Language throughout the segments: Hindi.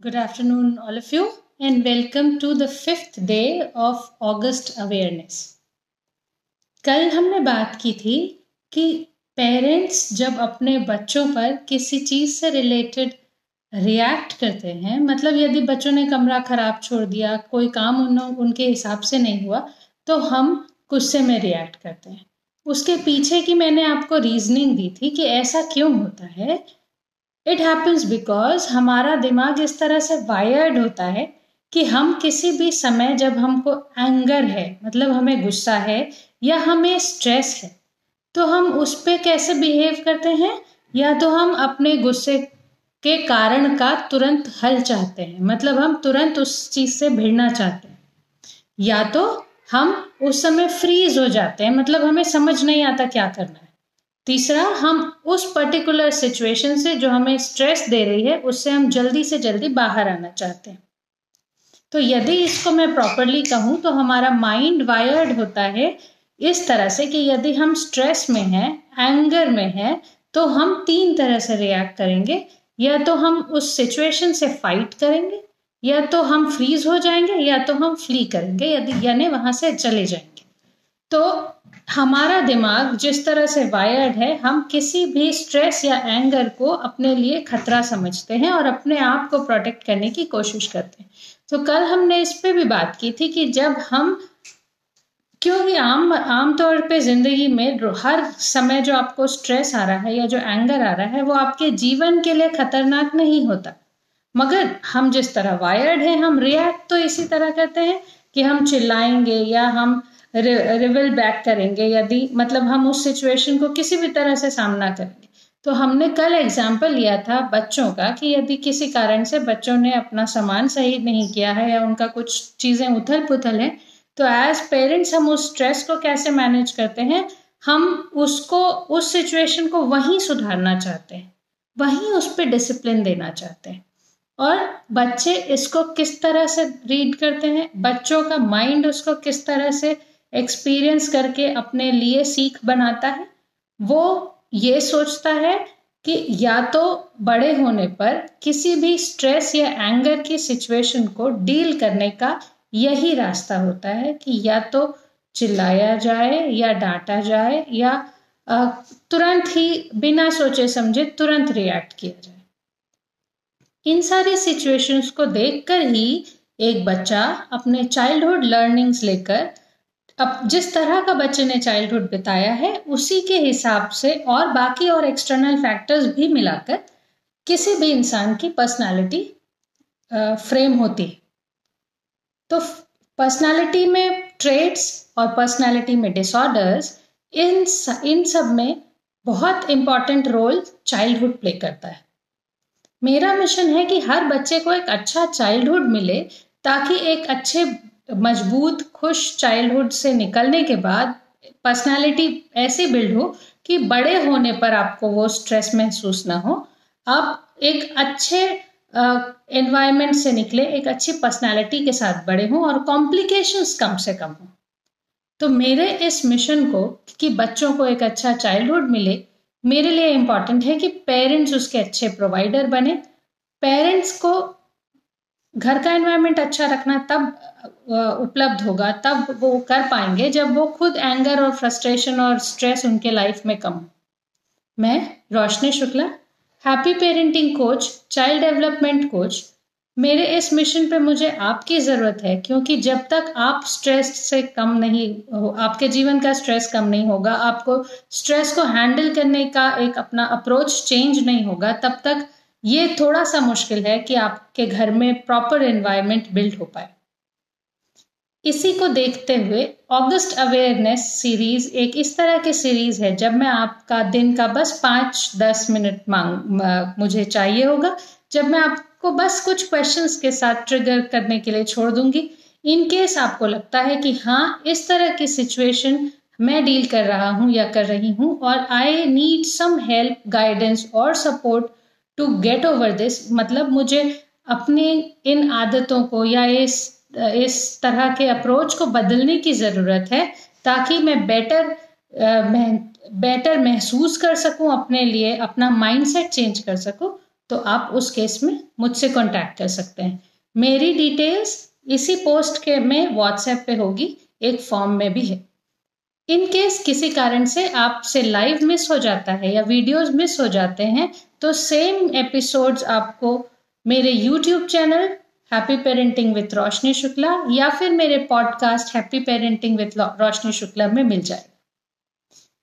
Good afternoon, all of you, and welcome to the fifth day of August Awareness. कल हमने बात की थी कि पेरेंट्स जब अपने बच्चों पर किसी चीज़ से रिलेटेड रिएक्ट करते हैं मतलब यदि बच्चों ने कमरा खराब छोड़ दिया कोई काम उन, उनके हिसाब से नहीं हुआ तो हम गुस्से में रिएक्ट करते हैं उसके पीछे की मैंने आपको रीजनिंग दी थी कि ऐसा क्यों होता है इट हैपन्स बिकॉज़ हमारा दिमाग इस तरह से वायर्ड होता है कि हम किसी भी समय जब हमको एंगर है मतलब हमें गुस्सा है या हमें स्ट्रेस है तो हम उस पर कैसे बिहेव करते हैं? या तो हम अपने गुस्से के कारण का तुरंत हल चाहते हैं मतलब हम तुरंत उस चीज़ से भिड़ना चाहते हैं। या तो हम उस समय फ्रीज हो जाते हैं मतलब हमें समझ नहीं आता क्या करना है। तीसरा, हम उस पर्टिकुलर सिचुएशन से जो हमें स्ट्रेस दे रही है, उससे हम जल्दी से जल्दी बाहर आना चाहते हैं। तो यदि इसको मैं प्रॉपरली कहूँ तो हमारा माइंड वायर्ड होता है इस तरह से कि यदि हम स्ट्रेस में हैं एंगर में हैं तो हम तीन तरह से रिएक्ट करेंगे। या तो हम उस सिचुएशन से फाइट करेंगे, या तो हम फ्रीज हो जाएँगे, या तो हम फ्ली करेंगे। यदि, यानी वहाँ से चले जाएँगे। तो हमारा दिमाग जिस तरह से वायर्ड है, हम किसी भी स्ट्रेस या एंगर को अपने लिए खतरा समझते हैं और अपने आप को प्रोटेक्ट करने की कोशिश करते हैं। तो कल हमने इस पर भी बात की थी कि जब हम क्योंकि आम आमतौर पे ज़िंदगी में हर समय जो आपको स्ट्रेस आ रहा है या जो एंगर आ रहा है, वो आपके जीवन के लिए खतरनाक नहीं होता। मगर हम जिस तरह वायर्ड हैं, हम रिएक्ट तो इसी तरह करते हैं कि हम चिल्लाएँगे या हम रिविल बैक करेंगे, यदि मतलब हम उस सिचुएशन को किसी भी तरह से सामना करेंगे। तो हमने कल एग्ज़ाम्पल लिया था बच्चों का कि यदि किसी कारण से बच्चों ने अपना सामान सही नहीं किया है या उनका कुछ चीज़ें उथल पुथल है तो एज पेरेंट्स हम उस स्ट्रेस को कैसे मैनेज करते हैं? हम उसको, उस सिचुएशन को वहीं सुधारना चाहते हैं, वहीं उस पर डिसिप्लिन देना चाहते हैं। और बच्चे इसको किस तरह से रीड करते हैं? बच्चों का माइंड उसको किस तरह से एक्सपीरियंस करके अपने लिए सीख बनाता है। वो ये सोचता है कि या तो बड़े होने पर किसी भी स्ट्रेस या एंगर की सिचुएशन को डील करने का यही रास्ता होता है कि या तो चिल्लाया जाए या डांटा जाए या तुरंत ही बिना सोचे समझे तुरंत रिएक्ट किया जाए। इन सारी सिचुएशंस को देखकर ही एक बच्चा अपने चाइल्डहुड लर्निंग्स लेकर अब जिस तरह का बच्चे ने चाइल्डहुड बिताया है, उसी के हिसाब से और बाकी और एक्सटर्नल फैक्टर्स भी मिलाकर किसी भी इंसान की पर्सनालिटी फ्रेम होती है। तो पर्सनालिटी में ट्रेड्स और पर्सनालिटी में डिसऑर्डर्स इन इन सब में बहुत इंपॉर्टेंट रोल चाइल्डहुड प्ले करता है। मेरा मिशन है कि हर बच्चे को एक अच्छा चाइल्डहुड मिले, ताकि एक अच्छे मज़बूत, खुश चाइल्डहुड से निकलने के बाद पर्सनालिटी ऐसे बिल्ड हो कि बड़े होने पर आपको वो स्ट्रेस महसूस ना हो। आप एक अच्छे एनवायरनमेंट से निकले, एक अच्छी पर्सनालिटी के साथ बड़े हों और कॉम्प्लिकेशंस कम से कम हो। तो मेरे इस मिशन को कि बच्चों को एक अच्छा चाइल्डहुड मिले, मेरे लिए इंपॉर्टेंट है कि पेरेंट्स उसके अच्छे प्रोवाइडर बने। पेरेंट्स को घर का एनवायरनमेंट अच्छा रखना तब उपलब्ध होगा, तब वो कर पाएँगे जब वो खुद एंगर और फ्रस्ट्रेशन और स्ट्रेस उनके लाइफ में कम मैं Roshni Shukla happy parenting coach child development coach मेरे इस मिशन पे मुझे आपकी ज़रूरत है, क्योंकि जब तक आप स्ट्रेस से कम नहीं हो, आपके जीवन का स्ट्रेस कम नहीं होगा, आपको स्ट्रेस को हैंडल करने का एक अपना अप्रोच चेंज नहीं होगा, तब तक ये थोड़ा सा मुश्किल है कि आपके घर में प्रॉपर एनवायरनमेंट बिल्ड हो पाए। इसी को देखते हुए ऑगस्ट अवेयरनेस सीरीज़ एक इस तरह की सीरीज़ है, जब मैं आपका दिन का बस पाँच दस मिनट मांग मुझे चाहिए होगा, जब मैं आपको बस कुछ क्वेश्चंस के साथ ट्रिगर करने के लिए छोड़ दूँगी। इन केस आपको लगता है कि हाँ इस तरह की सिचुएशन मैं डील कर रहा हूँ या कर रही हूँ और I need some help guidance और support to get over this मतलब मुझे अपनी इन आदतों को या इस इस तरह के अप्रोच को बदलने की ज़रूरत है, ताकि मैं बेटर बेटर महसूस कर सकूँ अपने लिए, अपना माइंडसेट चेंज कर सकूँ तो आप उस केस में मुझसे कांटेक्ट कर सकते हैं। मेरी डिटेल्स इसी पोस्ट के में व्हाट्सएप पे होगी, एक फॉर्म में भी है। इन केस किसी कारण से आपसे लाइव मिस हो जाता है या वीडियोस मिस हो जाते हैं तो सेम एपिसोड्स आपको मेरे YouTube channel happy parenting with Roshni Shukla या फिर मेरे podcast happy parenting with Roshni Shukla में मिल जाएगा।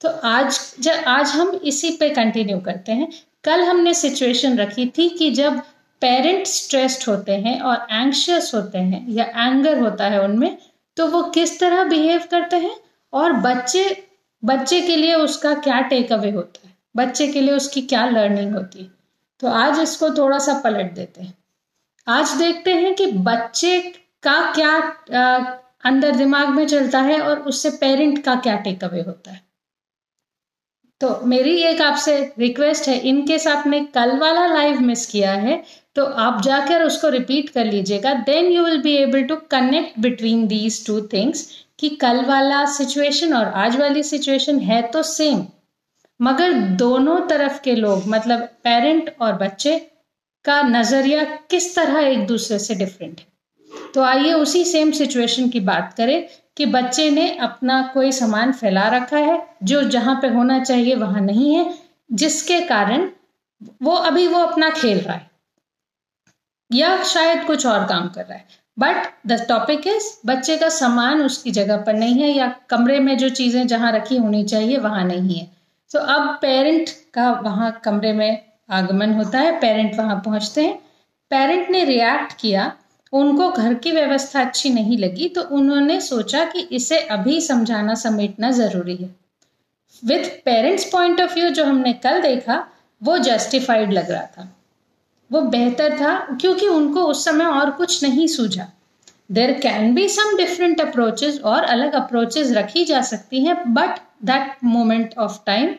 तो आज जब आज हम इसी पे कंटिन्यू करते हैं। कल हमने सिचुएशन रखी थी कि जब पेरेंट स्ट्रेस्ड होते हैं और एंक्शियस होते हैं या एंगर होता है उनमें तो वो किस तरह बिहेव करते हैं और बच्चे बच्चे के लिए उसका क्या टेक अवे होता है। बच्चे के लिए उसकी क्या लर्निंग होती है? तो आज इसको थोड़ा सा पलट देते हैं। आज देखते हैं कि बच्चे का क्या आ, अंदर दिमाग में चलता है और उससे पेरेंट का क्या टेक अवे होता है। तो मेरी एक आपसे रिक्वेस्ट है इनकेस आपने कल वाला लाइव मिस किया है तो आप जाकर उसको रिपीट कर लीजिएगा। Then you will be able to connect between these two things कि कल वाला सिचुएशन और आज वाली सिचुएशन है तो सेम मगर दोनों तरफ़ के लोग मतलब पेरेंट और बच्चे, का नज़रिया किस तरह एक दूसरे से डिफरेंट है? तो आइए उसी सेम सिचुएशन की बात करें कि बच्चे ने अपना कोई सामान फैला रखा है, जो जहाँ पे होना चाहिए वहाँ नहीं है, जिसके कारण वो अभी वो अपना खेल रहा है। या शायद कुछ और काम कर रहा है। बट द टॉपिक इज़ बच्चे का सामान उसकी जगह पर नहीं है, या कमरे में जो चीज़ें जहाँ रखी होनी चाहिए वहाँ नहीं है। तो अब पेरेंट का वहाँ कमरे में आगमन होता है पेरेंट वहाँ पहुँचते हैं। पेरेंट ने रिएक्ट किया, उनको घर की व्यवस्था अच्छी नहीं लगी तो उन्होंने सोचा कि इसे अभी समझाना, समेटना ज़रूरी है। With parents point of view जो हमने कल देखा, वो जस्टिफाइड लग रहा था। वो बेहतर था, क्योंकि उनको उस समय और कुछ नहीं सूझा। There can be some different approaches और अलग अप्रोचेज रखी जा सकती हैं but that moment of time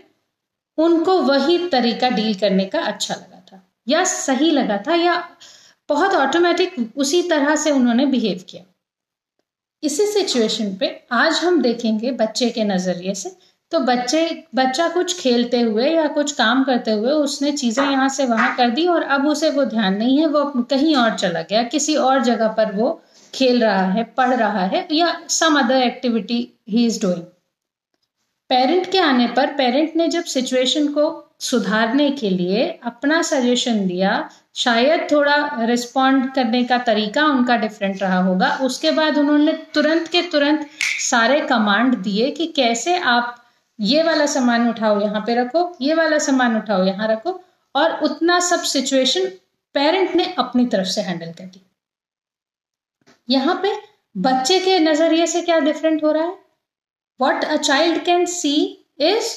उनको वही तरीका डील करने का अच्छा लगा था। या सही लगा था या बहुत ऑटोमेटिक उसी तरह से उन्होंने बिहेव किया। इसी सिचुएशन पे आज हम देखेंगे बच्चे के नज़रिए से। तो बच्चे, बच्चा कुछ खेलते हुए या कुछ काम करते हुए उसने चीज़ें यहाँ से वहाँ कर दी और अब उसे वो ध्यान नहीं है, वो कहीं और चला गया, किसी और जगह पर वो खेल रहा है, पढ़ रहा है या some other activity he is doing parent के आने पर पेरेंट ने जब सिचुएशन को सुधारने के लिए अपना सजेशन दिया, शायद थोड़ा रिस्पॉन्ड करने का तरीका उनका डिफरेंट रहा होगा। उसके बाद उन्होंने तुरंत के तुरंत सारे कमांड दिए कि कैसे आप ये वाला सामान उठाओ, यहाँ पे रखो, ये वाला सामान उठाओ, यहाँ रखो, और उतना सब सिचुएशन पेरेंट ने अपनी तरफ़ से हैंडल कर दी यहाँ पे बच्चे के नज़रिए से क्या डिफरेंट हो रहा है? What a child can see is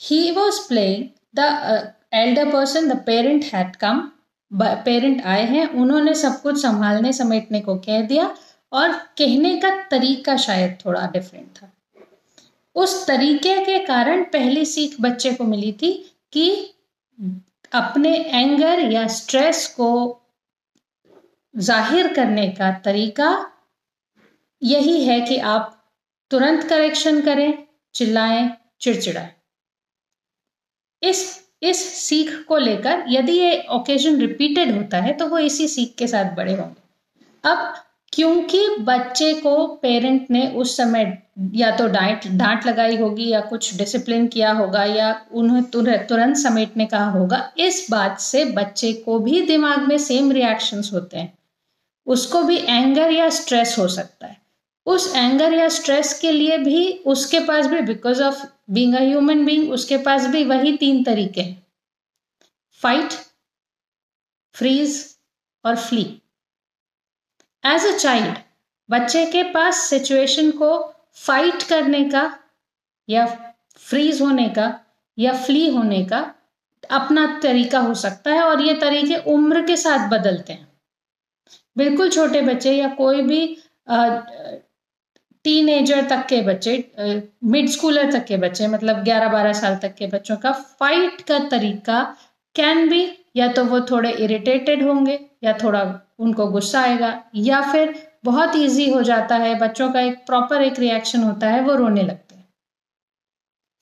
he was playing the elder person the parent had come parent आए हैं, उन्होंने सब कुछ संभालने, समेटने को कह दिया और कहने का तरीका शायद थोड़ा डिफरेंट था। उस तरीके के कारण पहली सीख बच्चे को मिली थी कि अपने एंगर या स्ट्रेस को ज़ाहिर करने का तरीका यही है कि आप तुरंत करेक्शन करें, चिल्लाएँ, चिड़चिड़ाएँ। इस इस सीख को लेकर यदि ये ओकेजन रिपीटेड होता है तो वो इसी सीख के साथ बड़े होंगे। अब, क्योंकि बच्चे को पेरेंट ने उस समय या तो डांट डांट लगाई होगी, या कुछ डिसिप्लिन किया होगा, या उन्हें तुरंत समेटने कहा होगा, इस बात से बच्चे को भी दिमाग में सेम रिएक्शंस होते हैं। उसको भी एंगर या स्ट्रेस हो सकता है। उस एंगर या स्ट्रेस के लिए भी उसके पास भी because of being human being उसके पास भी वही तीन तरीके हैं। फाइट फ्रीज और फ्ली एज अ चाइल्ड बच्चे के पास सिचुएशन को फाइट करने का या फ्रीज होने का या फ्ली होने का अपना तरीका हो सकता है और ये तरीके उम्र के साथ बदलते हैं। बिल्कुल छोटे बच्चे या कोई भी टीनेजर तक के बच्चे मिड स्कूलर तक के बच्चे मतलब 11-12 साल तक के बच्चों का फाइट का तरीका कैन बी या तो वो थोड़े इरिटेटेड होंगे, या थोड़ा उनको गुस्सा आएगा, या फिर बहुत इजी हो जाता है, बच्चों का एक प्रॉपर एक रिएक्शन होता है, वो रोने लगते हैं।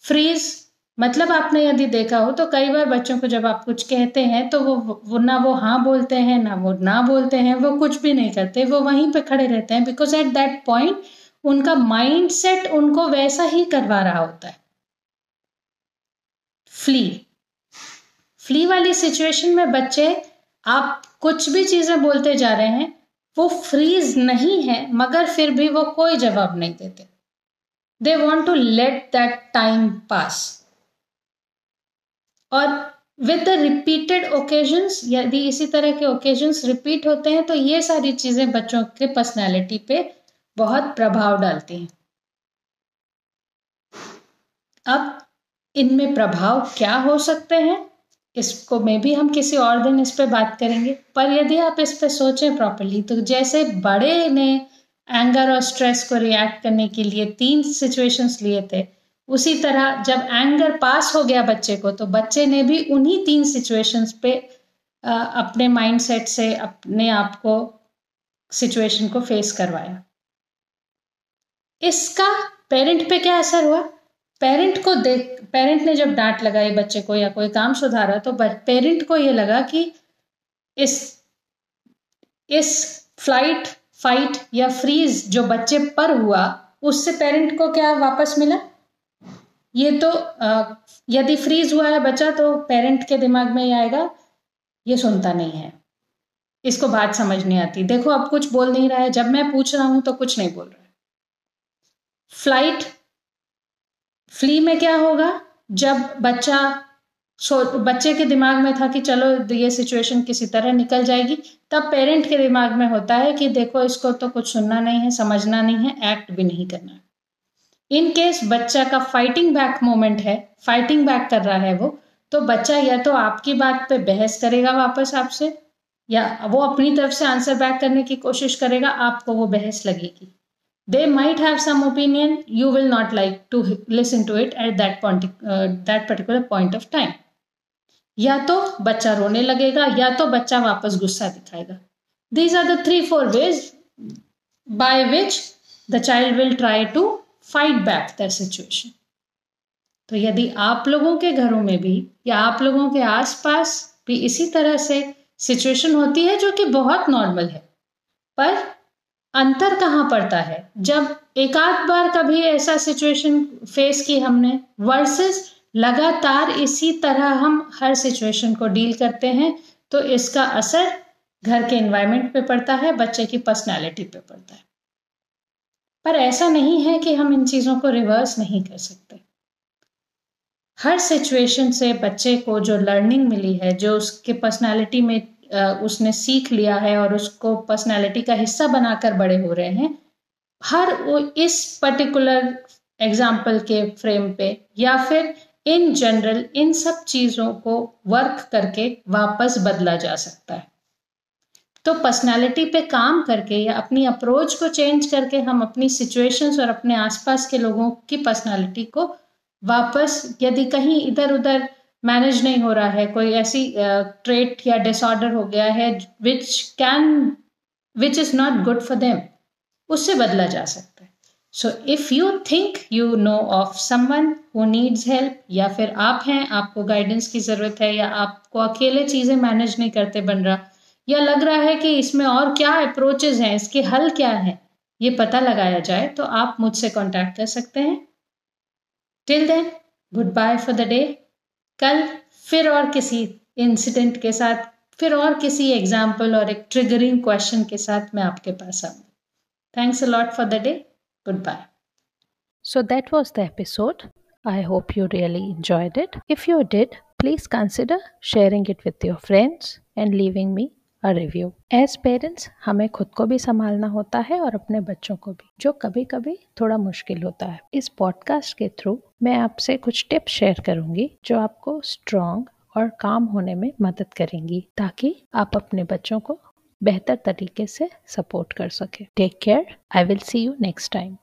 फ्रीज मतलब आपने यदि देखा हो तो कई बार बच्चों को जब आप कुछ कहते हैं तो वो वो ना वो हाँ बोलते हैं, ना वो ना बोलते हैं, वो कुछ भी नहीं करते, वो वहीं पे खड़े रहते हैं बिकॉज़ एट दैट पॉइंट उनका माइंड सेट उनको वैसा ही करवा रहा होता है। फ्ली फ्ली वाली सिचुएशन में बच्चे आप कुछ भी चीज़ें बोलते जा रहे हैं, वो फ्रीज नहीं है, मगर फिर भी वो कोई जवाब नहीं देते। They want to let that time pass और विद द रिपीटेड ओकेजन्स यदि इसी तरह के ओकेजन्स रिपीट होते हैं तो ये सारी चीज़ें बच्चों के पर्सनैलिटी पे बहुत प्रभाव डालते हैं। अब इनमें प्रभाव क्या हो सकते हैं? इसको में भी हम किसी और दिन इस पर बात करेंगे। पर यदि आप इस पर सोचें प्रॉपरली तो जैसे बड़े ने एंगर और स्ट्रेस को रिएक्ट करने के लिए तीन सिचुएशंस लिए थे, उसी तरह जब एंगर पास हो गया बच्चे को तो बच्चे ने भी उन्हीं तीन सिचुएशंस पे अपने माइंडसेट से अपने आप को सिचुएशन को फेस करवाया। इसका पेरेंट पे क्या असर हुआ? पेरेंट को देख पेरेंट ने जब डांट लगाई बच्चे को या कोई काम सुधारा तो पेरेंट को ये लगा कि इस इस फ़्लाइट फाइट या फ्रीज जो बच्चे पर हुआ, उससे पेरेंट को क्या वापस मिला? ये तो यदि फ्रीज हुआ है बच्चा तो पेरेंट के दिमाग में ही आएगा, ये सुनता नहीं है। इसको बात समझ नहीं आती। देखो, अब कुछ बोल नहीं रहा है। जब मैं पूछ रहा हूँ तो कुछ नहीं बोल रहा फ़्लाइट फ्ली में क्या होगा? जब बच्चा सो, बच्चे के दिमाग में था कि चलो ये सिचुएशन किसी तरह निकल जाएगी, तब पेरेंट के दिमाग में होता है कि देखो इसको तो कुछ सुनना नहीं है, समझना नहीं है एक्ट भी नहीं करना। इन केस बच्चा का फाइटिंग बैक मोमेंट है फाइटिंग बैक कर रहा है वो तो बच्चा या तो आपकी बात पे बहस करेगा वापस आपसे, या वो अपनी तरफ़ से आंसर बैक करने की कोशिश करेगा, आपको वो बहस लगेगी। They might have some opinion you will not like to listen to it at that point that particular point of time या तो बच्चा रोने लगेगा, या तो बच्चा वापस गुस्सा दिखाएगा। These are the three four ways by which the child will try to fight back that situation तो यदि आप लोगों के घरों में भी, या आप लोगों के आसपास भी इसी तरह से सिचुएशन होती है जो कि बहुत नॉर्मल है। पर अंतर कहाँ पड़ता है? जब एक आध बार कभी ऐसा सिचुएशन फेस की हमने वर्सेस लगातार इसी तरह हम हर सिचुएशन को डील करते हैं तो इसका असर घर के एनवायरनमेंट पे पड़ता है, बच्चे की पर्सनैलिटी पे पड़ता है। पर ऐसा नहीं है कि हम इन चीज़ों को रिवर्स नहीं कर सकते। हर सिचुएशन से बच्चे को जो लर्निंग मिली है, जो उसके पर्सनालिटी में उसने सीख लिया है और उसको पर्सनालिटी का हिस्सा बनाकर बड़े हो रहे हैं। हर वो इस पर्टिकुलर एग्ज़ाम्पल के फ्रेम पे या फिर इन जनरल इन सब चीज़ों को वर्क करके वापस बदला जा सकता है। तो पर्सनालिटी पे काम करके या अपनी अप्रोच को चेंज करके हम अपनी सिचुएशंस और अपने आसपास के लोगों की पर्सनालिटी को वापस यदि कहीं इधर उधर मैनेज नहीं हो रहा है, कोई ऐसी ट्रेट या डिसऑर्डर हो गया है which can which is not good for them उससे बदला जा सकता है। So if you think you know of someone who needs help या फिर आप हैं, आपको गाइडेंस की ज़रूरत है, या आपको अकेले चीज़ें मैनेज नहीं करते बन रहा, या लग रहा है कि इसमें और क्या अप्रोचेज हैं, इसके हल क्या है, ये पता लगाया जाए तो आप मुझसे कांटेक्ट कर सकते हैं। Till then good bye for the day कल फिर और किसी इंसिडेंट के साथ फिर और किसी एग्ज़ाम्पल और एक ट्रिगरिंग क्वेश्चन के साथ मैं आपके पास आऊँ thanks a lot for the day good bye So that was the episode. I hope you really enjoyed it. If you did, please consider sharing it with your friends and leaving me a review as parents हमें खुद को भी संभालना होता है और अपने बच्चों को भी, जो कभी कभी थोड़ा मुश्किल होता है। इस पॉडकास्ट के थ्रू मैं आपसे कुछ टिप्स शेयर करूँगी, जो आपको स्ट्रॉन्ग और काम होने में मदद करेंगी, ताकि आप अपने बच्चों को बेहतर तरीके से सपोर्ट कर सके। Take care I will see you next time